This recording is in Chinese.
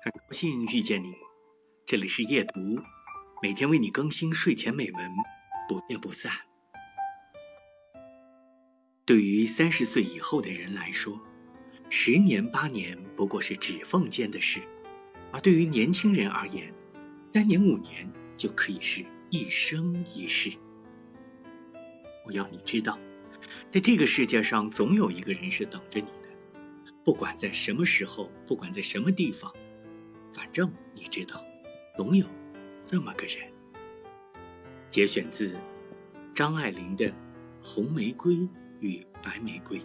很高兴遇见你，这里是夜读，每天为你更新睡前美文，不见不散。对于三十岁以后的人来说，十年八年不过是指缝间的事，而对于年轻人而言，三年五年就可以是一生一世。我要你知道，在这个世界上，总有一个人是等着你的，不管在什么时候，不管在什么地方，反正你知道，总有这么个人。节选自张爱玲的《红玫瑰与白玫瑰》。